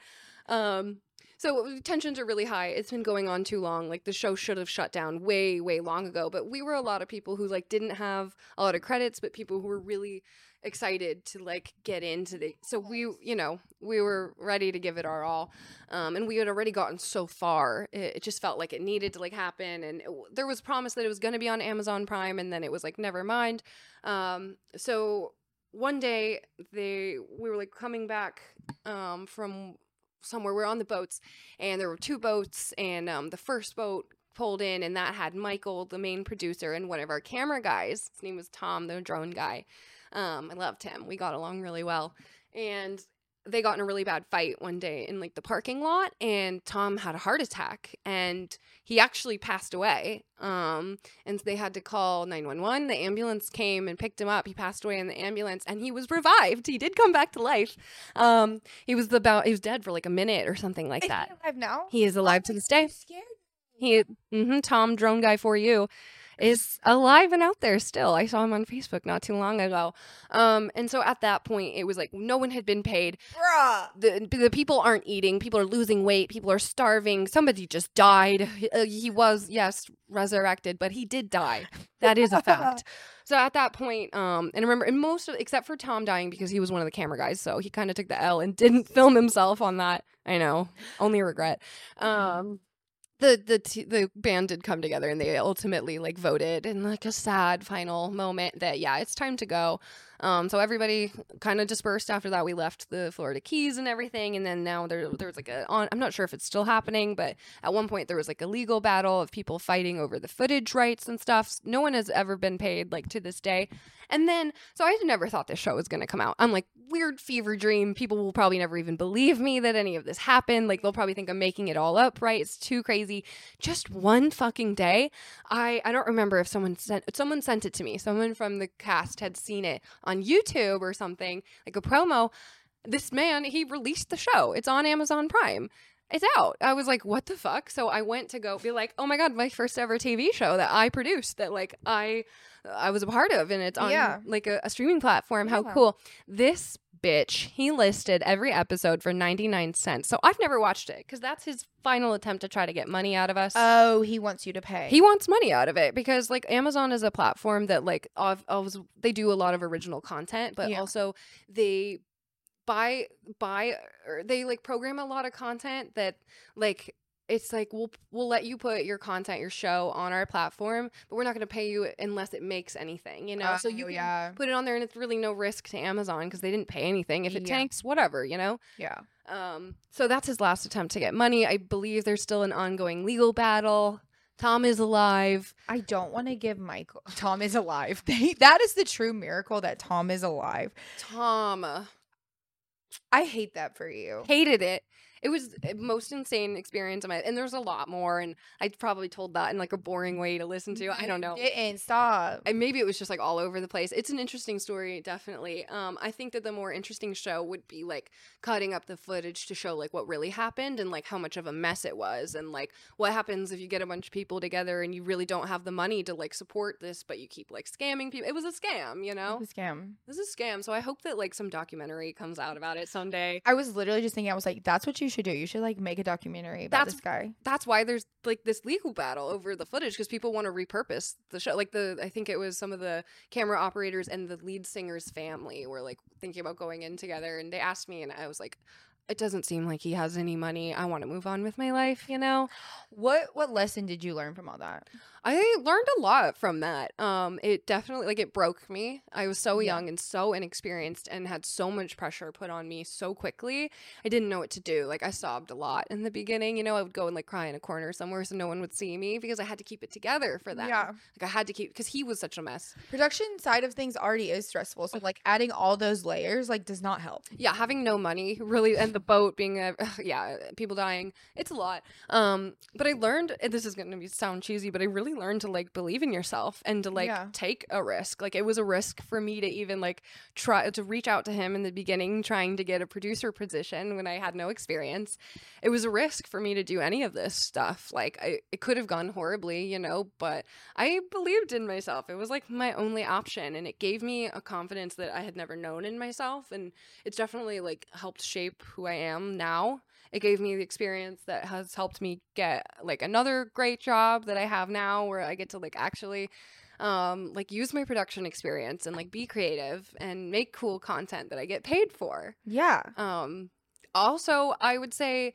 Um, so tensions are really high. It's been going on too long. Like the show should have shut down way, way long ago. But we were a lot of people who like didn't have a lot of credits, but people who were really excited to like get into the so we you know we were ready to give it our all um and we had already gotten so far. It, it just felt like it needed to like happen and it, there was promise that it was going to be on amazon prime and then it was like never mind. Um so one day they we were like coming back um from somewhere we are on the boats and there were two boats and um the first boat pulled in and that had michael the main producer and one of our camera guys his name was tom the drone guy um, I loved him. We got along really well. And they got in a really bad fight one day in like the parking lot and Tom had a heart attack and he actually passed away. Um, and they had to call 911. The ambulance came and picked him up. He passed away in the ambulance and he was revived. He did come back to life. Um, he was about he was dead for like a minute or something like Is he that. alive now? He is alive to this day. Scared He, hmm Tom, drone guy for you, is alive and out there still. I saw him on Facebook not too long ago. Um, and so at that point, it was like no one had been paid. Bruh. The the people aren't eating. People are losing weight. People are starving. Somebody just died. Uh, He was yes resurrected, but he did die. That is a fact. So at that point, um, and remember, and most of, except for Tom dying because he was one of the camera guys, so he kind of took the L and didn't film himself on that. I know, only regret. Um, the the t- the band did come together and they ultimately like voted in like a sad final moment that yeah it's time to go um so everybody kind of dispersed after that. We left the florida keys and everything and then now there there's like a on i'm not sure if it's still happening but at one point there was like a legal battle of people fighting over the footage rights and stuff. No one has ever been paid like to this day. And then so i never thought this show was going to come out. I'm like weird fever dream. People will probably never even believe me that any of this happened. Like they'll probably think i'm making it all up right? It's too crazy. Just one fucking day? I i don't remember if someone sent someone sent it to me. Someone from the cast had seen it on youtube or something like a promo this man he released the show it's on amazon prime it's out. I was like, what the fuck? So I went to go be like, oh my god, my first ever TV show that I produced that like I I was a part of and it's on Yeah. like a, a streaming platform. How Yeah. cool. This bitch, he listed every episode for 99 cents. So I've never watched it because that's his final attempt to try to get money out of us. Oh, he wants you to pay. He wants money out of it because like Amazon is a platform that like of, of they do a lot of original content, but Yeah. also they buy buy or they like program a lot of content that like it's like we'll we'll let you put your content your show on our platform but we're not going to pay you unless it makes anything you know so you Oh, can yeah. put it on there and it's really no risk to amazon because they didn't pay anything if it Yeah. tanks whatever you know Yeah. um, so that's his last attempt to get money. I believe there's still an ongoing legal battle. Tom is alive. I don't want to give Michael. Tom is alive. That is the true miracle that Tom is alive. Tom I hate that for you. hated it. It was the most insane experience of my and there's a lot more and I probably told that in like a boring way to listen to. I don't know. Didn't stop. And maybe it was just like all over the place. It's an interesting story, definitely. Um, I think that the more interesting show would be like cutting up the footage to show like what really happened and like how much of a mess it was and like what happens if you get a bunch of people together and you really don't have the money to like support this, but you keep like scamming people. It was a scam, you know? Scam. This is a scam. So I hope that like some documentary comes out about it someday. I was literally just thinking, I was like, that's what you should do. You should like make a documentary about That's- this guy. That's why there's like this legal battle over the footage because people want to repurpose the show. Like the, I think it was some of the camera operators and the lead singer's family were like thinking about going in together, and they asked me, and I was like, it doesn't seem like he has any money. I want to move on with my life, you know. What what lesson did you learn from all that? I learned a lot from that. Um, it definitely like it broke me. I was so Yeah. young and so inexperienced and had so much pressure put on me so quickly. I didn't know what to do. Like I sobbed a lot in the beginning. You know, I would go and like cry in a corner somewhere so no one would see me because I had to keep it together for them. Yeah. Like I had to keep because he was such a mess. Production side of things already is stressful. So like adding all those layers like does not help. yeah having no money really and the boat being a yeah people dying it's a lot um but i learned and this is gonna be sound cheesy but i really learned to like believe in yourself and to like Yeah. take a risk like it was a risk for me to even like try to reach out to him in the beginning trying to get a producer position when i had no experience it was a risk for me to do any of this stuff like I, it could have gone horribly you know but i believed in myself it was like my only option and it gave me a confidence that i had never known in myself and it's definitely like helped shape who I am now. It gave me the experience that has helped me get like another great job that I have now where I get to like actually um like use my production experience and like be creative and make cool content that I get paid for. Yeah. Um also I would say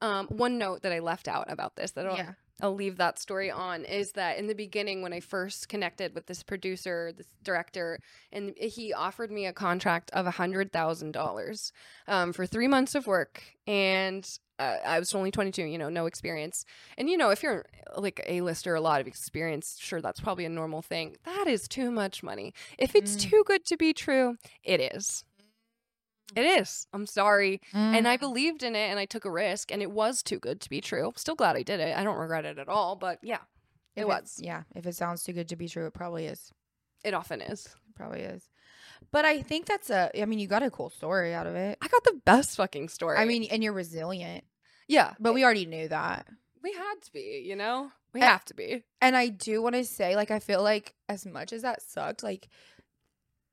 um one note that I left out about this that Yeah. I'll leave that story on is that in the beginning when I first connected with this producer, this director, and he offered me a contract of a hundred thousand dollars um, for three months of work, and uh, I was only twenty two, you know, no experience. And you know, if you're like a lister, a lot of experience, sure, that's probably a normal thing. That is too much money. If it's Mm. too good to be true, it is. It is. I'm sorry. And I believed in it and I took a risk and it was too good to be true. Still glad I did it. I don't regret it at all, but yeah, it If was. Yeah. If it sounds too good to be true, it probably is. It often is. It probably is. But I think that's a. I mean, you got a cool story out of it. I got the best fucking story. I mean, and you're resilient. yeah, But we already knew that. we had to be, you know? We Uh, have to be. And I do want to say, like, I feel like as much as that sucked, like,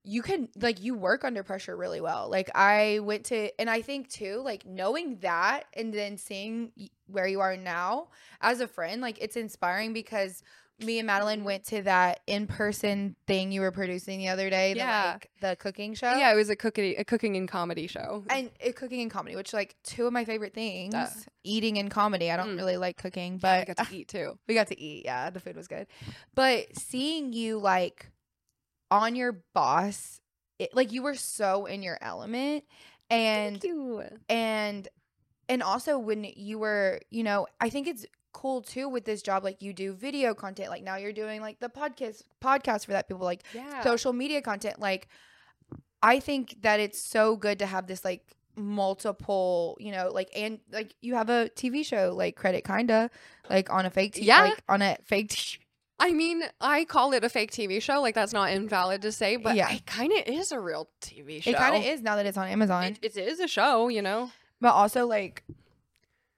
you can, like, you work under pressure really well. Like, I went to, and I think too, like, knowing that and then seeing where you are now as a friend, like, it's inspiring because me and Madeline went to that in person thing you were producing the other day, the, Yeah. like, the cooking show. Yeah, it was a cooking a cooking and comedy show. And uh, cooking and comedy, which like two of my favorite things, Uh. eating and comedy. I don't Mm. really like cooking, but but got to eat too. we got to eat. Yeah, the food was good. But seeing you like on your boss, it, like you were so in your element, and you. and and also when you were, you know, I think it's cool too with this job. Like you do video content. Like now you're doing like the podcast podcast for that people like Yeah. social media content. Like I think that it's so good to have this like multiple, you know, like and like you have a TV show like credit kinda like on a fake t- Yeah. like on a fake t- I mean, I call it a fake TV show. Like that's not invalid to say, but Yeah. it kind of is a real TV show. it kind of is now that it's on Amazon. It, it is a show, you know. but also like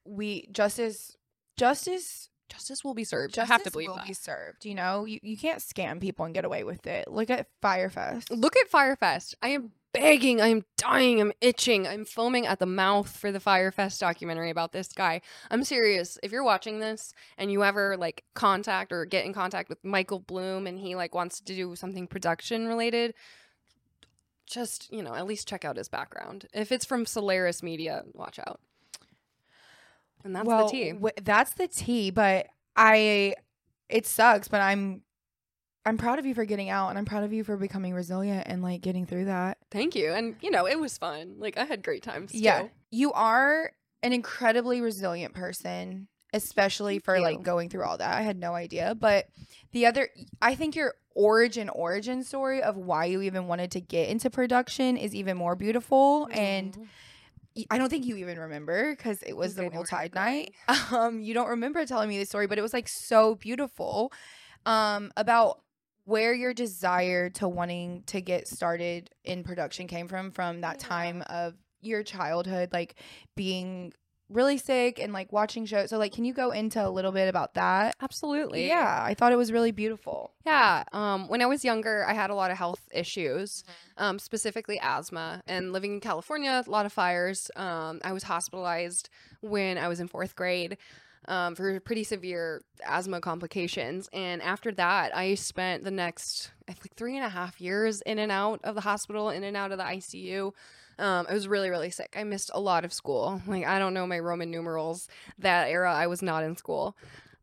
we justice justice Justice will be served. justice I have to believe will that. be served. You know, you, you can't scam people and get away with it. Look at Fyre Fest. Look at Fyre Fest. I am begging. I am dying. I'm itching. I'm foaming at the mouth for the Fyre Fest documentary about this guy. I'm serious. If you're watching this and you ever like contact or get in contact with Michael Bloom and he like wants to do something production related, just, you know, at least check out his background. If it's from Solaris Media, watch out. And that's well, the tea. w- that's the tea. But I, it sucks. But I'm, I'm proud of you for getting out, and I'm proud of you for becoming resilient and like getting through that. Thank you. And you know, it was fun. Like I had great times. Yeah, too. you are an incredibly resilient person, especially Thank for you. like going through all that. I had no idea, but the other, I think your origin origin story of why you even wanted to get into production is even more beautiful and I don't think you even remember because it was the I know Roll where you're Tide night. Um, you don't remember telling me the story, but it was like so beautiful. Um, about where your desire to wanting to get started in production came from from that Yeah. time of your childhood, like being really sick and like watching shows. So like, can you go into a little bit about that? Absolutely. Yeah, I thought it was really beautiful. Yeah. Um, when I was younger, I had a lot of health issues, um, specifically asthma. And living in California, a lot of fires. Um, I was hospitalized when I was in fourth grade um, for pretty severe asthma complications. And after that, I spent the next, I think, three and a half years in and out of the hospital, in and out of the ICU. Um, I was really, really sick. I missed a lot of school. Like, I don't know my Roman numerals. That era, I was not in school.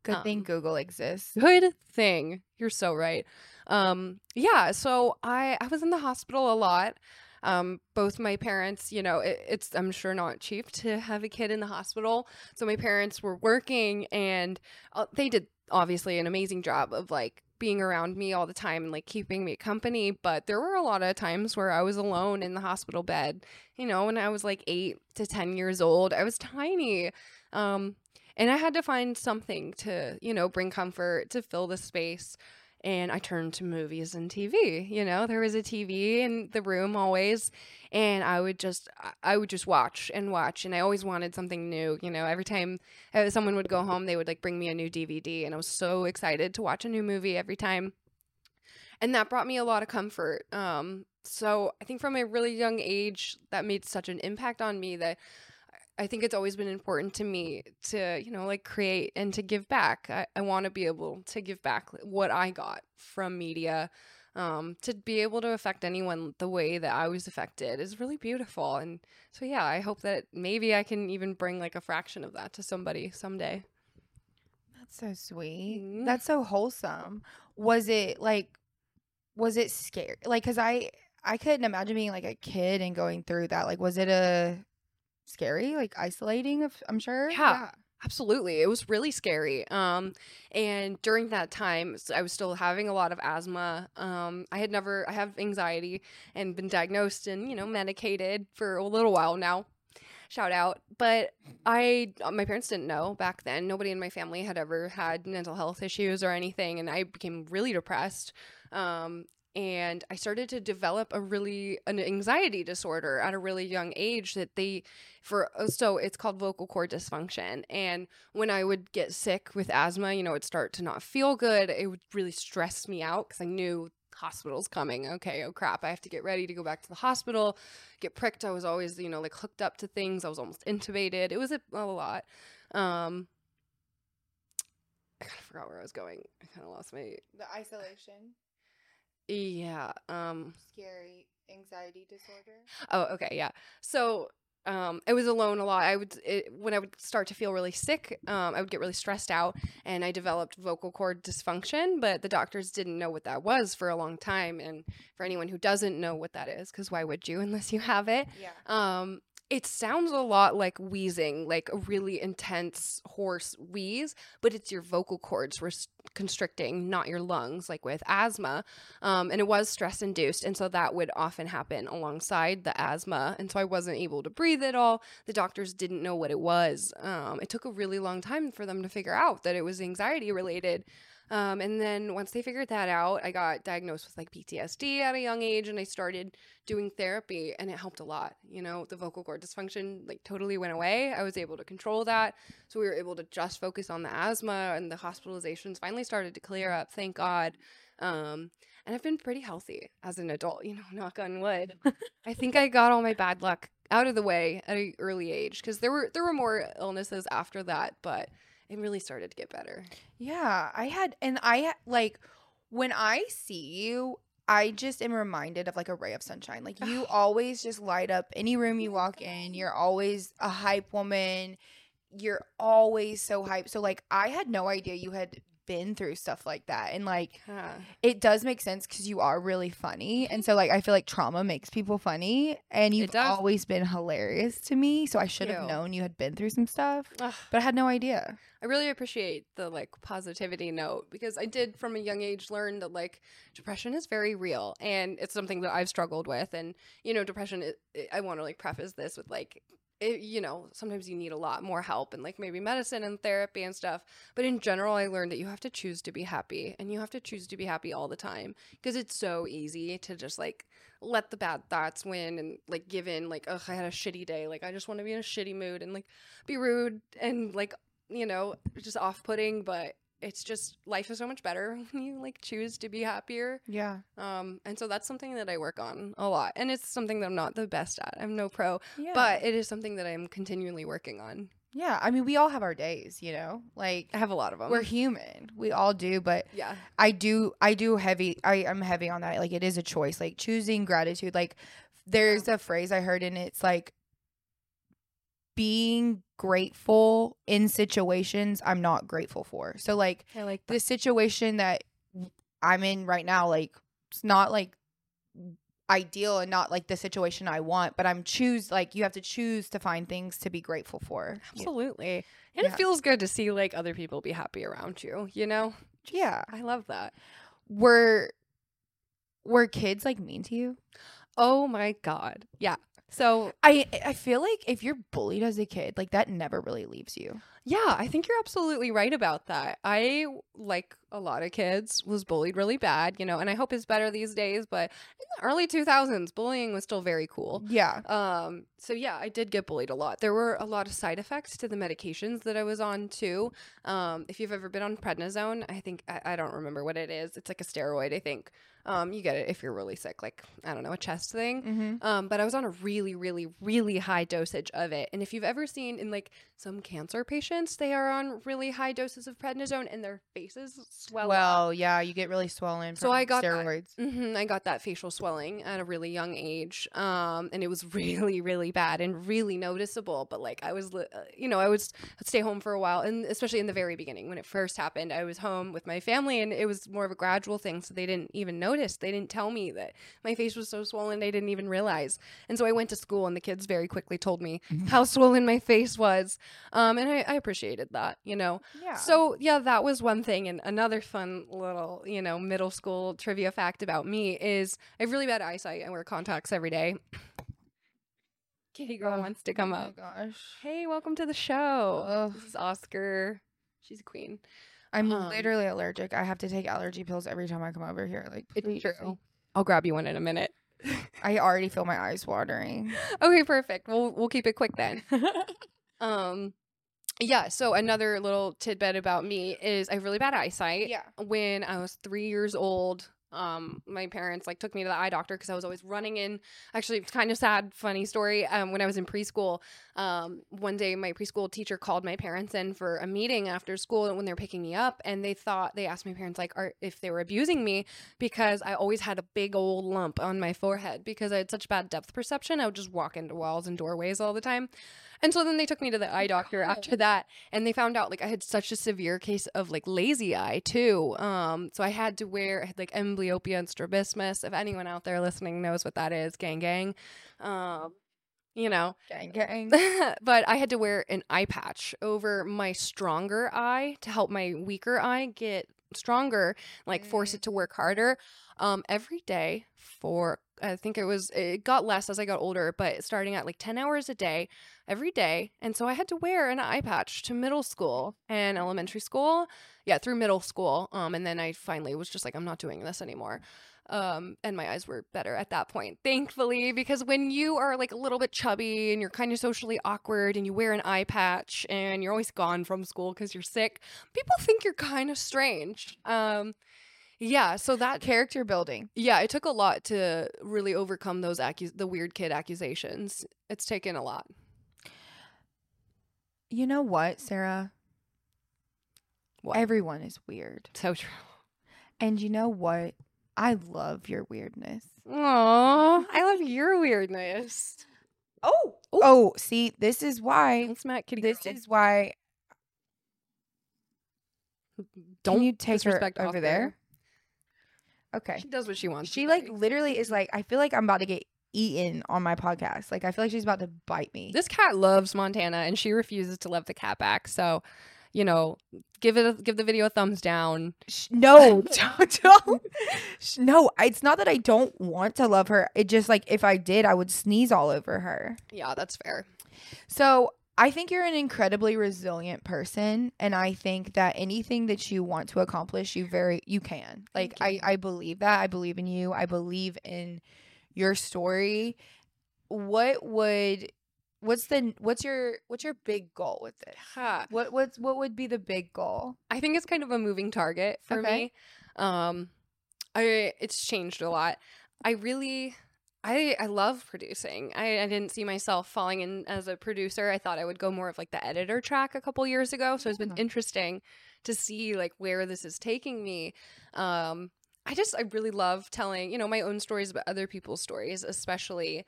Good thing Um, Google exists. Good thing. You're so right. Um, yeah, so I I was in the hospital a lot. Um, both my parents, you know, it, it's I'm sure not cheap to have a kid in the hospital. So my parents were working, and uh, they did obviously an amazing job of like being around me all the time and like keeping me company. But there were a lot of times where I was alone in the hospital bed. You know, when I was like eight to ten years old, I was tiny. Um, and I had to find something to, you know, bring comfort to fill the space. And I turned to movies and TV. You know, there was a TV in the room always, and I would just, I- would just watch and watch. And I always wanted something new. You know, every time uh, someone would go home, they would like bring me a new DVD, and I was so excited to watch a new movie every time. And that brought me a lot of comfort. Um, so I think from a really young age, that made such an impact on me that I think it's always been important to me to, you know, like create and to give back. I, I want to be able to give back what I got from media. Um, to be able to affect anyone the way that I was affected is really beautiful. And so, yeah, I hope that maybe I can even bring like a fraction of that to somebody someday. That's so sweet. Mhm. That's so wholesome. Was it like was it scary? Like cuz I I couldn't imagine being like a kid and going through that. Like was it a scary, like isolating of I'm sure? Yeah. Absolutely. It was really scary. Um, and during that time, I was still having a lot of asthma. Um, I had never, I have anxiety and been diagnosed and, you know, medicated for a little while now. Shout out. But I, uh, my parents didn't know back then. Nobody in my family had ever had mental health issues or anything. And I became really depressed. Um, and I started to develop a really an anxiety disorder at a really young age that they for uh, so it's called vocal cord dysfunction and when I would get sick with asthma, you know, it'd start to not feel good. It would really stress me out because I knew hospital's coming. Okay, oh crap, I have to get ready to go back to the hospital, get pricked. I was always, you know, like hooked up to things. I was almost intubated. It was a, a lot. Um, I kind of forgot where I was going. I kind of lost my. The isolation, Yeah. Um. scary anxiety disorder. Oh, okay, yeah. So, um, I was alone a lot. I would it, when I would start to feel really sick, um, I would get really stressed out, and I developed vocal cord dysfunction. But the doctors didn't know what that was for a long time. And for anyone who doesn't know what that is, because why would you unless you have it? Yeah. Um, it sounds a lot like wheezing, like a really intense hoarse wheeze, but it's your vocal cords res- constricting, not your lungs, like with asthma. Um, and it was stress induced. And so that would often happen alongside the asthma. And so I wasn't able to breathe at all. The doctors didn't know what it was. Um, it took a really long time for them to figure out that it was anxiety related. Um, and then once they figured that out, I got diagnosed with like PTSD at a young age and I started doing therapy and it helped a lot. You know, the vocal cord dysfunction like totally went away. I was able to control that. So we were able to just focus on the asthma and the hospitalizations finally started to clear up, thank God. Um, and I've been pretty healthy as an adult, you know, knock on wood. I think I got all my bad luck out of the way at an early age because there were there were more illnesses after that, but it really started to get better. Yeah, I had, and I like when I see you, I just am reminded of like a ray of sunshine. Like you always just light up any room you walk in. You're always a hype woman. You're always so hype. So like I had no idea you had been through stuff like that, and like Yeah. it does make sense because you are really funny, and so like I feel like trauma makes people funny, and you've always been hilarious to me. So I should have known you had been through some stuff, Ugh. but I had no idea. I really appreciate the like positivity note because I did from a young age learn that like depression is very real and it's something that I've struggled with and you know depression i I want to like preface this with like it, you know, sometimes you need a lot more help and like maybe medicine and therapy and stuff. But in general, I learned that you have to choose to be happy and you have to choose to be happy all the time because it's so easy to just like let the bad thoughts win and like give in, like, oh, I had a shitty day. Like, I just want to be in a shitty mood and like be rude and like, you know, just off putting. But it's just life is so much better when you like choose to be happier. Yeah. Um, and so that's something that I work on a lot. And it's something that I'm not the best at. I'm no pro, Yeah. but it is something that I'm continually working on. yeah, I mean, we all have our days, you know? Like I have a lot of them. we're human. We all do, but yeah. I do I do heavy I I'm heavy on that. Like it is a choice. Like choosing gratitude. Like there's a phrase I heard and it's like being grateful in situations I'm not grateful for. So like I like the situation that I'm in right now, like it's not like ideal and not like the situation I want, but I'm choose like you have to choose to find things to be grateful for. Absolutely. And Yeah. it feels good to see like other people be happy around you, you know? Yeah. I love that. Were were kids like mean to you? Oh my god. Yeah. So, I I feel like if you're bullied as a kid, like that never really leaves you. Yeah, I think you're absolutely right about that. I like a lot of kids was bullied really bad, you know, and I hope it's better these days, but in the early 2000s, bullying was still very cool. Yeah. Um, so yeah, I did get bullied a lot. There were a lot of side effects to the medications that I was on too. Um, if you've ever been on prednisone, I think I, I don't remember what it is. It's like a steroid, I think. Um, you get it if you're really sick, like I don't know, a chest thing. Mm-hmm. Um, but I was on a really, really, really high dosage of it. And if you've ever seen in like some cancer patients, they are on really high doses of prednisone and their faces swell. up. Well, yeah, you get really swollen. So from I got that. steroids. hmm I got that facial swelling at a really young age, um, and it was really, really bad and really noticeable. But like, I was, uh, you know, I I'd stay home for a while, and especially in the very beginning when it first happened, I was home with my family, and it was more of a gradual thing, so they didn't even notice. They didn't tell me that my face was so swollen. They didn't even realize. And so I went to school, and the kids very quickly told me how swollen my face was, um, and I, I appreciated that, you know. Yeah. So yeah, that was one thing. And another fun little, you know, middle school trivia fact about me is I have really bad eyesight. I wear contacts every day. Kitty girl Ugh, wants to come oh my up. gosh. Hey, welcome to the show. Ugh. This is Oscar. She's a queen. I'm Um, literally allergic. I have to take allergy pills every time I come over here. Like It's true. I'll grab you one in a minute. I already feel my eyes watering. okay, perfect. We'll we'll keep it quick then. um yeah, so another little tidbit about me is I have really bad eyesight. yeah. when I was three years old, um, my parents like took me to the eye doctor because I was always running in. Actually, it's kind of sad, funny story. Um, when I was in preschool, um, one day my preschool teacher called my parents in for a meeting after school when they were picking me up, and they thought they asked my parents like, are, if they were abusing me because I always had a big old lump on my forehead because I had such bad depth perception. I would just walk into walls and doorways all the time. And so then they took me to the eye doctor after that and they found out like I had such a severe case of like lazy eye too. Um so I had to wear I had like amblyopia and strabismus. If anyone out there listening knows what that is, gang gang. Um you know, Gang gang. but I had to wear an eye patch over my stronger eye to help my weaker eye get stronger, like force Mm. it to work harder. Um, every day for I think it was it got less as I got older, but starting at like ten hours a day, every day, and so I had to wear an eye patch to middle school and elementary school. Yeah, through middle school. Um, and then I finally was just like, I'm not doing this anymore um and my eyes were better at that point thankfully because when you are like a little bit chubby and you're kind of socially awkward and you wear an eye patch and you're always gone from school because you're sick people think you're kind of strange um yeah so that Character building. yeah it took a lot to really overcome those accus- the weird kid accusations it's taken a lot You know what, Sarah? What? Everyone is weird. so true And you know what? I love your weirdness. Aww, i love your weirdness Oh. Oh, see, this is why Don't smack kitty this girl. is why don't Can you take her over Oscar. there? Okay. she does what she wants She like literally is like I feel like I'm about to get eaten on my podcast. Like I feel like she's about to bite me. This cat loves Montana and she refuses to love the cat back. So, you know, give it a, give the video a thumbs down. No, don't, don't. No, it's not that I don't want to love her. It just like if I did, I would sneeze all over her. Yeah, that's fair. So I think you're an incredibly resilient person, and I think that anything that you want to accomplish, you very you can. Like I, you. I believe that. I believe in you. I believe in your story. What would what's the what's your what's your big goal with it? Ha. What what's what would be the big goal? I think it's kind of a moving target for Okay. me. Um, I it's changed a lot. I really, I I love producing. I, I didn't see myself falling in as a producer. I thought I would go more of like the editor track a couple years ago. So it's been interesting to see like where this is taking me. Um, I just I really love telling you know my own stories, but other people's stories, especially.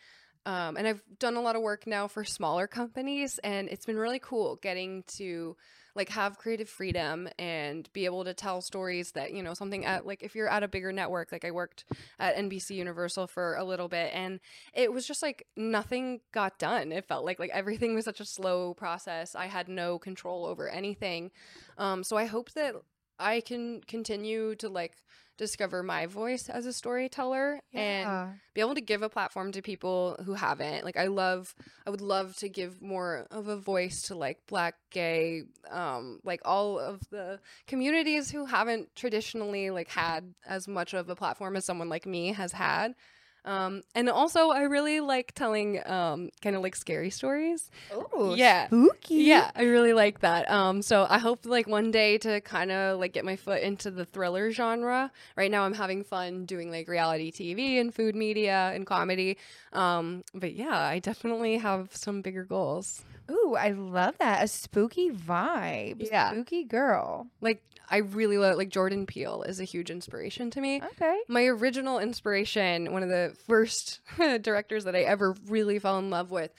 Um, and I've done a lot of work now for smaller companies, and it's been really cool getting to like have creative freedom and be able to tell stories that you know something at like if you're at a bigger network like i worked at nbc universal for a little bit and it was just like nothing got done it felt like like everything was such a slow process i had no control over anything um so i hope that i can continue to like discover my voice as a storyteller and be able to give a platform to people who haven't. Like i love i would love to give more of a voice to like black gay um like all of the communities who haven't traditionally like had as much of a platform as someone like me has had um and also i really like telling um kind of like scary stories oh, yeah. spooky. yeah i really like that um so i hope like one day to kind of like get my foot into the thriller genre right now i'm having fun doing like reality tv and food media and comedy um but yeah i definitely have some bigger goals Ooh, I love that. A spooky vibe. Yeah. Spooky girl. like i really love like jordan peele is a huge inspiration to me Okay. my original inspiration, one of the first directors that I ever really fell in love with,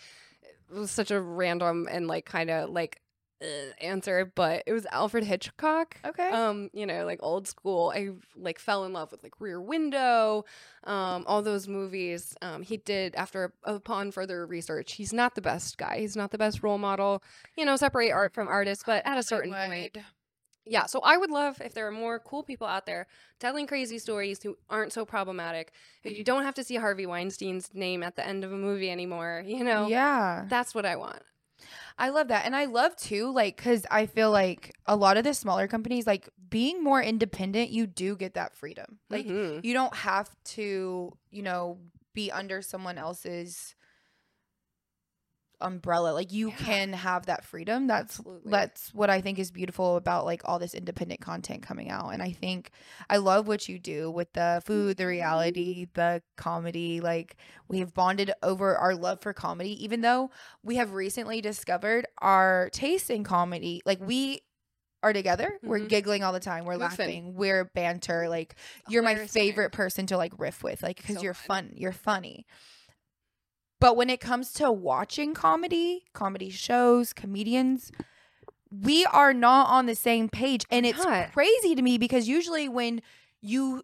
was such a random and like kind of like uh, answer, but it was Alfred Hitchcock. Okay. Um, you know, like old school. I like fell in love with like Rear Window, um, all those movies. Um, he did after upon further research. He's not the best guy. He's not the best role model. You know, separate art from artist, but at a certain point, yeah, so I would love if there are more cool people out there telling crazy stories who aren't so problematic. You don't have to see Harvey Weinstein's name at the end of a movie anymore. You know, Yeah. that's what I want. I love that. And I love too, like, because I feel like a lot of the smaller companies, like, being more independent, you do get that freedom. Like, Mhm. you don't have to, you know, be under someone else's umbrella. Like, you Yeah. can have that freedom. That's Absolutely. that's what I think is beautiful about like all this independent content coming out. And I think I love what you do with the food, the reality, the comedy. Like we have bonded over our love for comedy, even though we have recently discovered our taste in comedy. Like we are together. We're Mhm. giggling all the time. We're laughing. We're banter. Like you're my favorite person to like riff with. Like because So you're fun. You're funny. But when it comes to watching comedy, comedy shows, comedians, we are not on the same page. And it's not. crazy to me because usually when you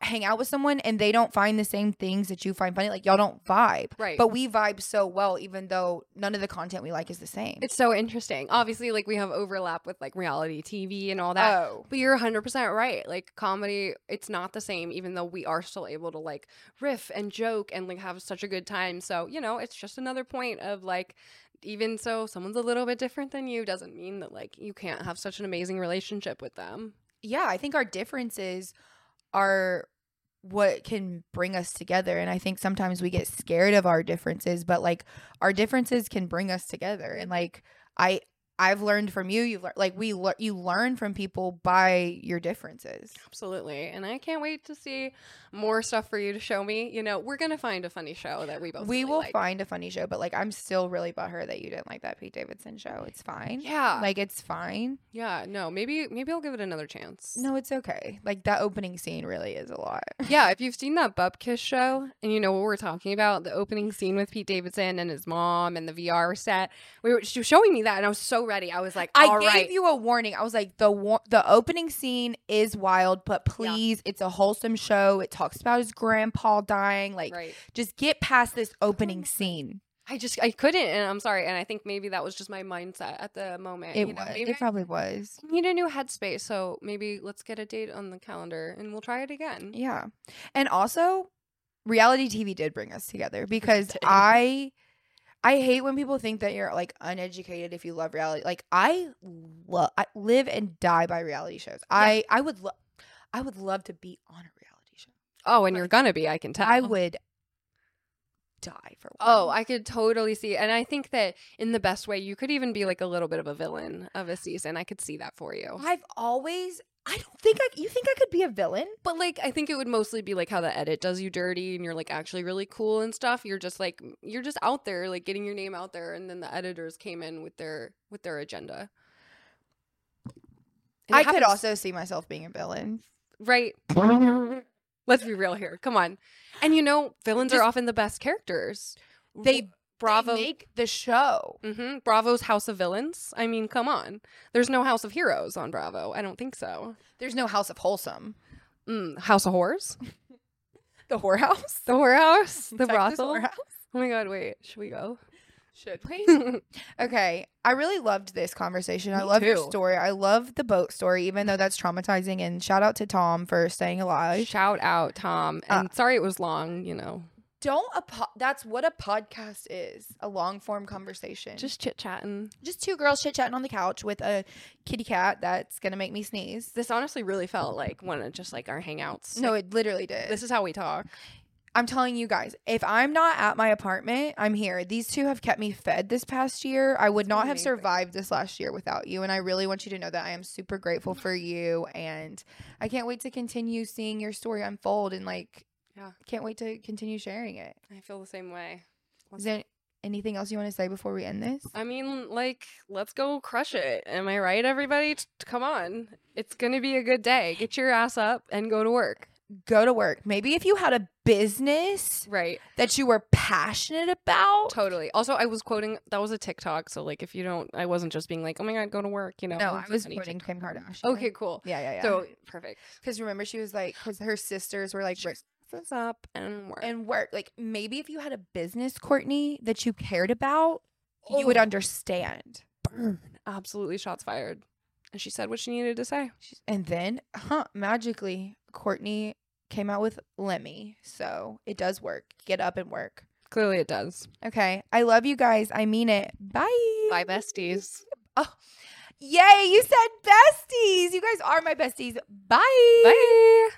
hang out with someone and they don't find the same things that you find funny, like y'all don't vibe. Right. But we vibe so well, even though none of the content we like is the same. It's so interesting. Obviously, like we have overlap with like reality TV and all that. oh. But you're 100% right. Like comedy, it's not the same, even though we are still able to like riff and joke and like have such a good time. So, you know, it's just another point of like, even so someone's a little bit different than you doesn't mean that like you can't have such an amazing relationship with them. yeah, I think our differences are what can bring us together. And I think sometimes we get scared of our differences, but like our differences can bring us together. And like I I've learned from you, You've learned like we lear you learn from people by your differences. Absolutely. And I can't wait to see more stuff for you to show me. You know, we're going to find a funny show that we both we really will like. find a funny show, but like I'm still really butthurt that you didn't like that Pete Davidson show. It's fine. Yeah. Like it's fine. yeah, no, maybe maybe I'll give it another chance. No, it's okay. Like that opening scene really is a lot. Yeah, if you've seen that Bupkis show and you know what we're talking about, the opening scene with Pete Davidson and his mom and the VR set, we were she was showing me that and I was so I was like, I gave right. you a warning. I was like, the war- the opening scene is wild, but please, it's a wholesome show. It talks about his grandpa dying. Like, right. just get past this opening scene. I just I couldn't, and I'm sorry. And I think maybe that was just my mindset at the moment. It you know, was. maybe It probably was. I need a new headspace. So maybe let's get a date on the calendar and we'll try it again. Yeah. And also, reality TV did bring us together because. I I hate when people think that you're like uneducated if you love reality. Like I love I live and die by reality shows. I I would love I would love to be on a reality show. Oh, and you're gonna be. I can tell. I would die for oh, one. Oh, I could totally see. And I think that in the best way, you could even be like a little bit of a villain of a season. I could see that for you. I've always I don't think I you think I could be a villain? But like, I think it would mostly be like how the edit does you dirty and you're like actually really cool and stuff. You're just like, you're just out there, like getting your name out there. And then the editors came in with their, with their agenda. And I could happens- also see myself being a villain. Right. Let's be real here. Come on. And you know, villains Just- are often the best characters. They Bravo. make the show. hmm Bravo's House of Villains. I mean, come on. There's no House of Heroes on Bravo. I don't think so. There's no House of Wholesome. Mm, House of Horrors? The whorehouse? The whorehouse? The Texas brothel? whorehouse? Oh my god, wait. Should we go? Should we? Okay, I really loved this conversation. I Me love your story. I love the boat story, even though that's traumatizing. And shout out to Tom for staying alive. Shout out, Tom. Uh, And sorry it was long, you know. Don't apo- that's what a podcast is a long form conversation. Just chit chatting. just two girls chit chatting on the couch with a kitty cat that's gonna make me sneeze. This honestly really felt like one of just like our hangouts. No, Like, it literally did. this is how we talk. I'm telling you guys, if I'm not at my apartment, I'm here. These two have kept me fed this past year. I would not have survived this last year without you. And I really want you to know that I am super grateful for you. And I can't wait to continue seeing your story unfold and like, Yeah. can't wait to continue sharing it. I feel the same way. Is there anything else you want to say before we end this? I mean, like, let's go crush it. Am I right, everybody? T- come on. It's going to be a good day. Get your ass up and go to work. Go to work. Maybe if you had a business Right. that you were passionate about. Totally. Also, I was quoting, that was a TikTok. So, like, if you don't, I wasn't just being like, oh my God, go to work, you know? No, I was quoting TikTok. Kim Kardashian. Okay, cool. Yeah, yeah, yeah. So, perfect. because remember, she was like, because her sisters were like, What's up and work. and work. Like maybe if you had a business, Kourtney, that you cared about, you would Oh. understand. burn. Absolutely shots fired. And she said what she needed to say. And then, huh, magically, Kourtney came out with Lemme. So it does work. Get up and work. Clearly it does. Okay. I love you guys. I mean it. Bye. Bye, besties. Oh, yay. You said besties. You guys are my besties. Bye. Bye.